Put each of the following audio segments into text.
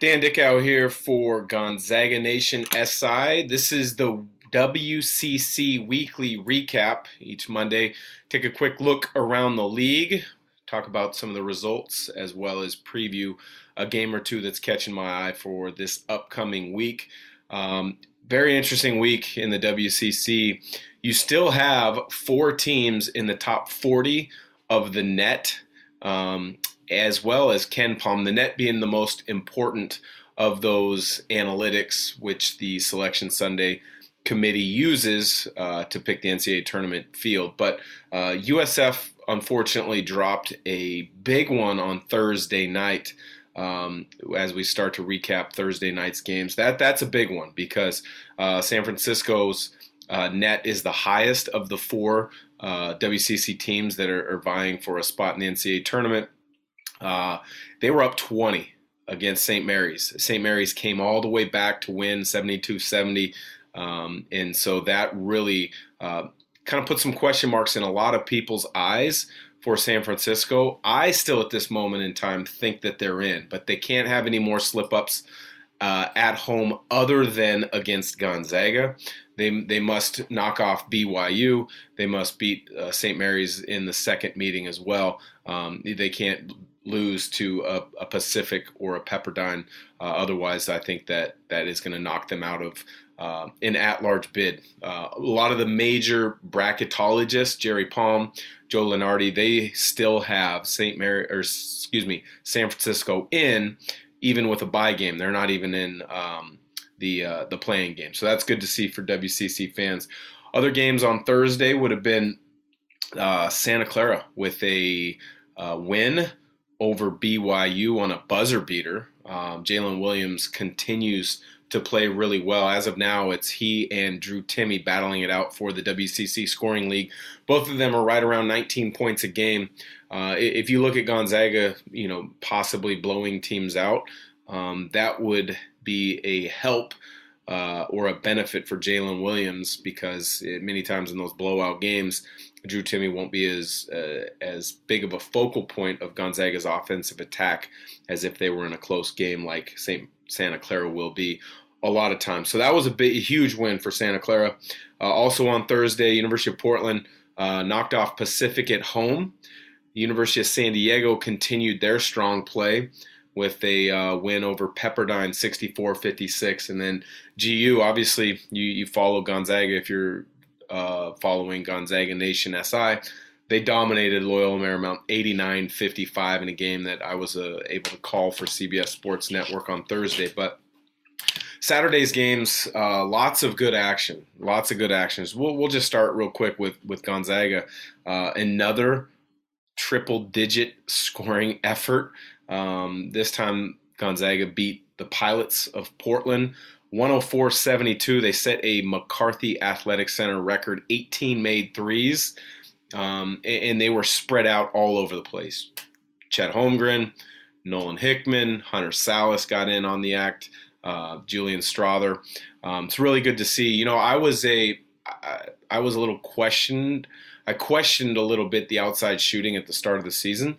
Dan Dickau here for Gonzaga Nation SI. This is the WCC weekly recap each Monday. Take a quick look around the league, talk about some of the results, as well as preview a game or two that's catching my eye for this upcoming week. Um, very interesting week in the WCC. You still have four teams in the top 40 of the net. Um, as well as KenPom, the net being the most important of those analytics, which the Selection Sunday committee uses uh, to pick the NCAA tournament field. But uh, USF unfortunately dropped a big one on Thursday night. Um, as we start to recap Thursday night's games, that that's a big one because uh, San Francisco's uh, net is the highest of the four uh, WCC teams that are, are, vying for a spot in the NCAA tournament. Uh, they were up 20 against St. Mary's. St. Mary's came all the way back to win 72 70. Um, and so that really uh, kind of put some question marks in a lot of people's eyes for San Francisco. I still, at this moment in time, think that they're in, but they can't have any more slip ups uh, at home other than against Gonzaga. They, they must knock off BYU. They must beat uh, St. Mary's in the second meeting as well. Um, they can't lose to a, a Pacific or a Pepperdine. Uh, otherwise, I think that that is going to knock them out of uh, an at-large bid. Uh, a lot of the major bracketologists, Jerry Palm, Joe Lunardi, they still have St. Mary or excuse me, San Francisco in, even with a bye game. They're not even in um, the uh, the playing game. So that's good to see for WCC fans. Other games on Thursday would have been uh, Santa Clara with a uh, win over BYU on a buzzer beater. Um, Jalen Williams continues to play really well. As of now, it's he and Drew Timme battling it out for the WCC scoring league. Both of them are right around 19 points a game. Uh, if you look at Gonzaga, you know, possibly blowing teams out, um, that would be a help uh, or a benefit for Jalen Williams because it, many times in those blowout games, Drew Timme won't be as uh, as big of a focal point of Gonzaga's offensive attack as if they were in a close game like St. Santa Clara will be a lot of times. So that was a big, a huge win for Santa Clara. Uh, also on Thursday, University of Portland uh, knocked off Pacific at home. University of San Diego continued their strong play with a uh, win over Pepperdine 64-56 and then GU obviously you you follow Gonzaga if you're uh, following Gonzaga Nation SI. They dominated Loyola Marymount 89 55 in a game that I was uh, able to call for CBS Sports Network on Thursday. But Saturday's games, uh, lots of good action, lots of good actions. We'll, we'll just start real quick with, with Gonzaga. Uh, another triple digit scoring effort. Um, this time, Gonzaga beat the Pilots of Portland 104 72. They set a McCarthy Athletic Center record 18 made threes, um, and, they were spread out all over the place. Chet Holmgren, Nolan Hickman, Hunter Sallis got in on the act, uh, Julian Strawther. Um, it's really good to see. You know, I was a I, I was a little questioned. I questioned a little bit the outside shooting at the start of the season.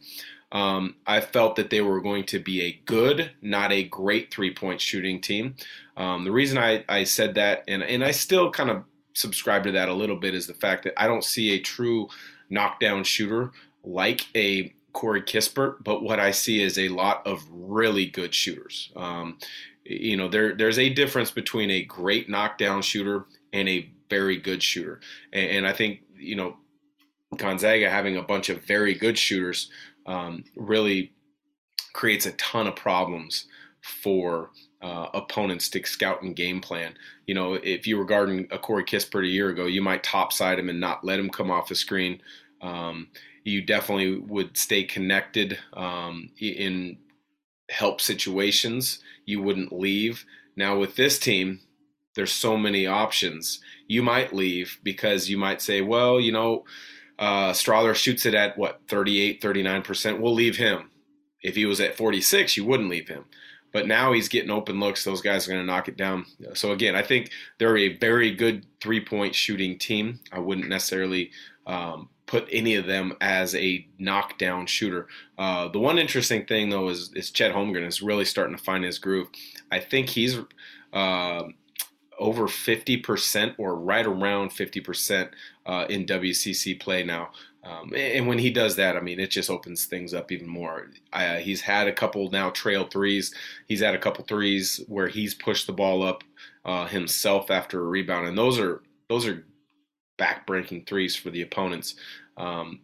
Um, I felt that they were going to be a good, not a great three point shooting team. Um, the reason I, I said that, and, and I still kind of subscribe to that a little bit, is the fact that I don't see a true knockdown shooter like a Corey Kispert, but what I see is a lot of really good shooters. Um, you know, there there's a difference between a great knockdown shooter and a very good shooter, and, and I think you know Gonzaga having a bunch of very good shooters um, really creates a ton of problems for uh, opponents to scout and game plan. You know, if you were guarding a Corey Kispert a year ago, you might topside him and not let him come off the screen. Um, you definitely would stay connected um, in help situations. You wouldn't leave. Now with this team, there's so many options. You might leave because you might say, well, you know, uh, shoots it at what 38, 39 percent. We'll leave him. If he was at 46, you wouldn't leave him. But now he's getting open looks. Those guys are going to knock it down. So again, I think they're a very good three-point shooting team. I wouldn't necessarily um, put any of them as a knockdown shooter. Uh, the one interesting thing though is, is Chet Holmgren is really starting to find his groove. I think he's uh, over 50% or right around 50% uh, in WCC play now. Um, and when he does that, I mean, it just opens things up even more. he's had a couple now trail threes. He's had a couple threes where he's pushed the ball up uh, himself after a rebound, and those are those are back-breaking threes for the opponents. Um,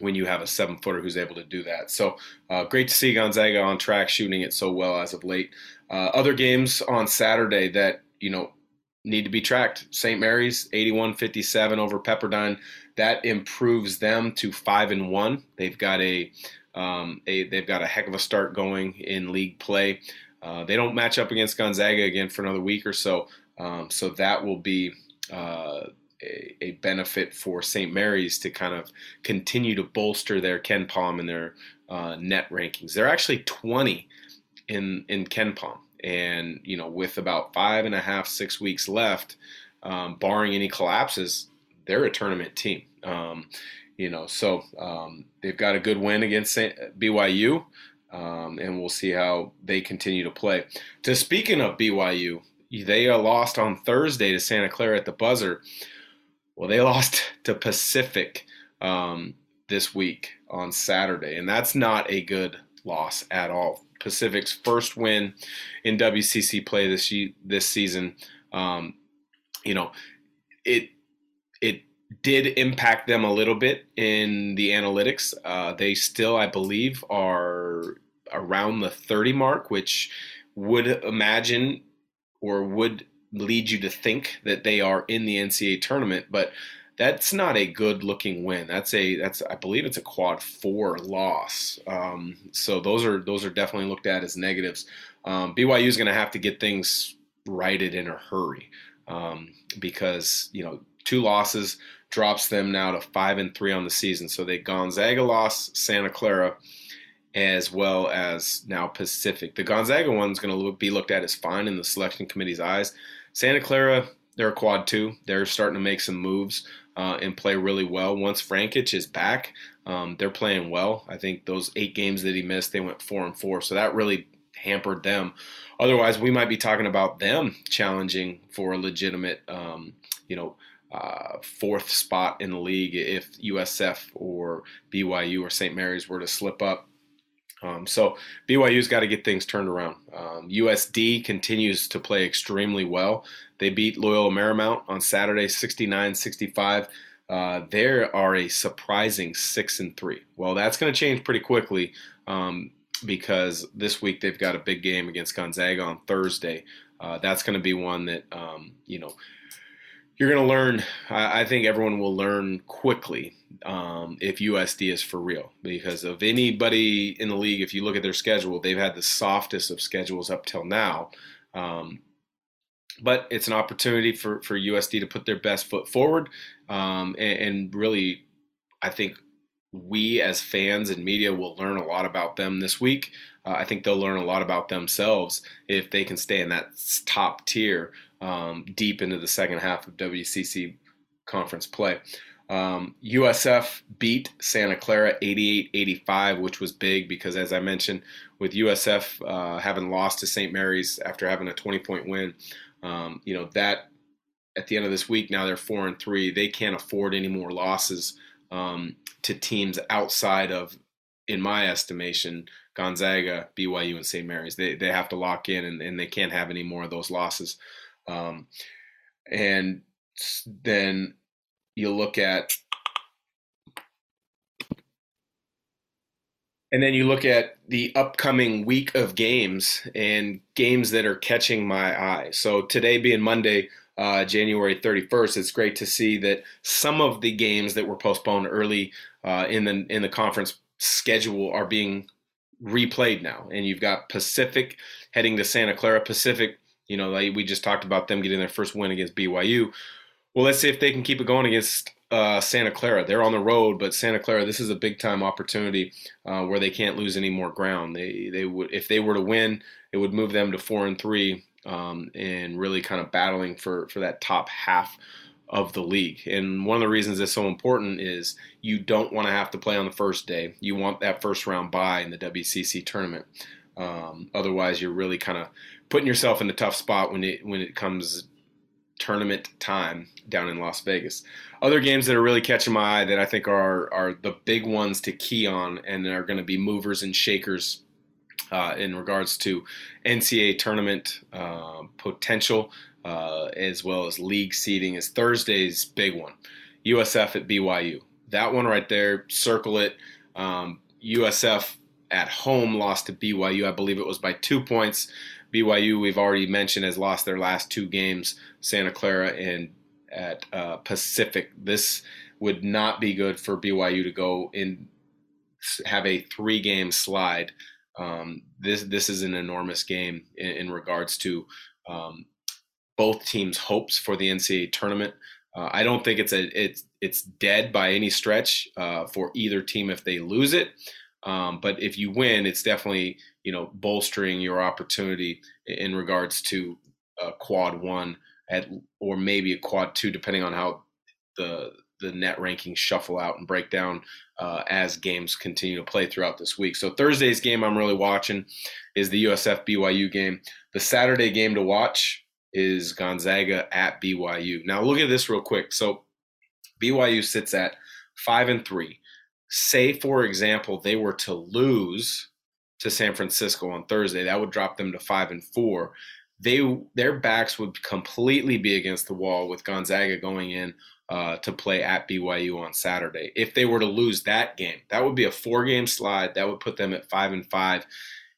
when you have a seven footer who's able to do that. So uh, great to see Gonzaga on track shooting it so well as of late. Uh, other games on Saturday that, you know, need to be tracked. St. Mary's 81-57 over Pepperdine. That improves them to five and one. They've got a, um, a they've got a heck of a start going in league play. Uh, they don't match up against Gonzaga again for another week or so. Um, so that will be uh, a, a, benefit for St. Mary's to kind of continue to bolster their KenPom and their uh, net rankings. They're actually 20 in in KenPom, and you know with about five and a half six weeks left, um, barring any collapses, they're a tournament team. Um, you know, so um, they've got a good win against BYU. Um, and we'll see how they continue to play. To speaking of BYU, they lost on Thursday to Santa Clara at the buzzer. Well, they lost to Pacific um, this week on Saturday, and that's not a good loss at all. Pacific's first win in WCC play this this season. Um, you know, it it did impact them a little bit in the analytics. Uh, they still, I believe, are around the 30 mark, which would imagine or would lead you to think that they are in the NCAA tournament, but that's not a good looking win. That's a that's I believe it's a quad four loss. Um, so those are those are definitely looked at as negatives. Um, BYU is going to have to get things righted in a hurry um, because you know two losses drops them now to five and three on the season. So they Gonzaga lost, Santa Clara, as well as now Pacific. The Gonzaga one's going to be looked at as fine in the selection committee's eyes. Santa Clara, they're a quad two. They're starting to make some moves uh, and play really well. Once Vrankic is back, um, they're playing well. I think those eight games that he missed, they went four and four, so that really hampered them. Otherwise, we might be talking about them challenging for a legitimate, um, you know, uh, fourth spot in the league if USF or BYU or St. Mary's were to slip up. Um, so BYU's got to get things turned around. Um, USD continues to play extremely well. They beat Loyola Marymount on Saturday 69-65. Uh, they are a surprising six and three. Well, that's going to change pretty quickly um, because this week they've got a big game against Gonzaga on Thursday. Uh, that's going to be one that um, you know you're going to learn. I, I, think everyone will learn quickly um, if USD is for real. Because of anybody in the league, if you look at their schedule, they've had the softest of schedules up till now. Um, but it's an opportunity for, for USD to put their best foot forward um, and, and really, I think we as fans and media will learn a lot about them this week. Uh, I think they'll learn a lot about themselves if they can stay in that top tier um, deep into the second half of WCC conference play. Um, USF beat Santa Clara 88 85, which was big because, as I mentioned, with USF uh, having lost to St. Mary's after having a 20 point win, um, you know, that at the end of this week, now they're four and three. They can't afford any more losses um, to teams outside of, in my estimation, Gonzaga, BYU, and St. Mary's. They, they have to lock in and, and they can't have any more of those losses. Um, and then you look at and then you look at the upcoming week of games and games that are catching my eye. So today being Monday, uh, January 31st, it's great to see that some of the games that were postponed early uh, in the in the conference schedule are being replayed now. And you've got Pacific heading to Santa Clara. Pacific, you know, like we just talked about them getting their first win against BYU. Well, let's see if they can keep it going against uh, Santa Clara. They're on the road, but Santa Clara, this is a big time opportunity uh, where they can't lose any more ground. They they would if they were to win, it would move them to four and three, um, and really kind of battling for for that top half of the league. And one of the reasons it's so important is you don't want to have to play on the first day. You want that first round bye in the WCC tournament. Um, otherwise, you're really kind of putting yourself in a tough spot when it when it comes tournament time down in Las Vegas. Other games that are really catching my eye that I think are are the big ones to key on and are going to be movers and shakers uh, in regards to NCAA tournament uh, potential uh, as well as league seeding is Thursday's big one. USF at BYU. That one right there, circle it. Um, USF at home lost to BYU. I believe it was by two points. BYU, we've already mentioned, has lost their last two games, Santa Clara and at uh, Pacific. This would not be good for BYU to go in have a three game slide. Um, this this is an enormous game in, in regards to um, both teams' hopes for the NCAA tournament. Uh, I don't think it's a it's it's dead by any stretch uh, for either team if they lose it. Um, but if you win, it's definitely you know bolstering your opportunity in regards to a quad one at or maybe a quad two, depending on how the the net rankings shuffle out and break down uh, as games continue to play throughout this week. So Thursday's game I'm really watching is the USF BYU game. The Saturday game to watch is Gonzaga at BYU. Now look at this real quick. So BYU sits at five and three. Say, for example, they were to lose to San Francisco on Thursday, that would drop them to five and four. They their backs would completely be against the wall with Gonzaga going in uh, to play at BYU on Saturday. If they were to lose that game, that would be a four game slide. That would put them at five and five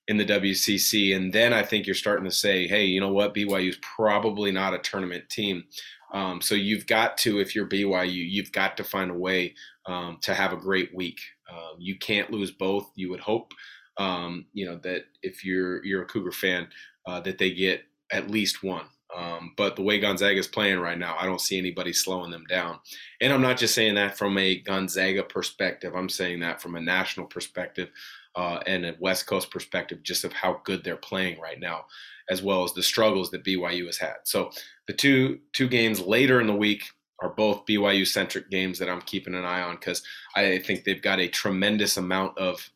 in the WCC. And then I think you're starting to say, hey, you know what? BYU is probably not a tournament team. Um, so you've got to, if you're BYU, you've got to find a way um, to have a great week. Um, you can't lose both. You would hope, um, you know, that if you're you're a Cougar fan, uh, that they get at least one. Um, but the way Gonzaga is playing right now, I don't see anybody slowing them down. And I'm not just saying that from a Gonzaga perspective. I'm saying that from a national perspective uh, and a West Coast perspective, just of how good they're playing right now, as well as the struggles that BYU has had. So the two two games later in the week are both BYU centric games that I'm keeping an eye on because I think they've got a tremendous amount of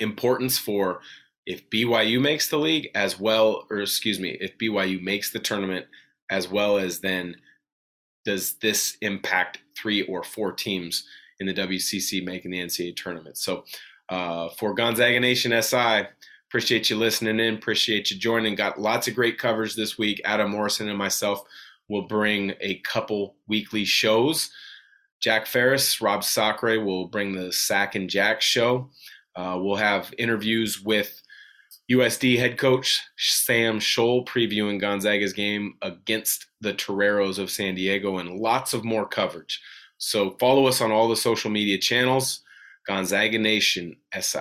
importance for if BYU makes the league as well, or excuse me, if BYU makes the tournament as well as then does this impact three or four teams in the WCC making the NCAA tournament? So uh, for Gonzaga Nation SI, appreciate you listening in, appreciate you joining. Got lots of great coverage this week. Adam Morrison and myself will bring a couple weekly shows. Jack Ferris, Rob Sacre will bring the Sack and Jack show. Uh, we'll have interviews with USD head coach Sam Scholl previewing Gonzaga's game against the Toreros of San Diego and lots of more coverage. So follow us on all the social media channels. Gonzaga Nation SI.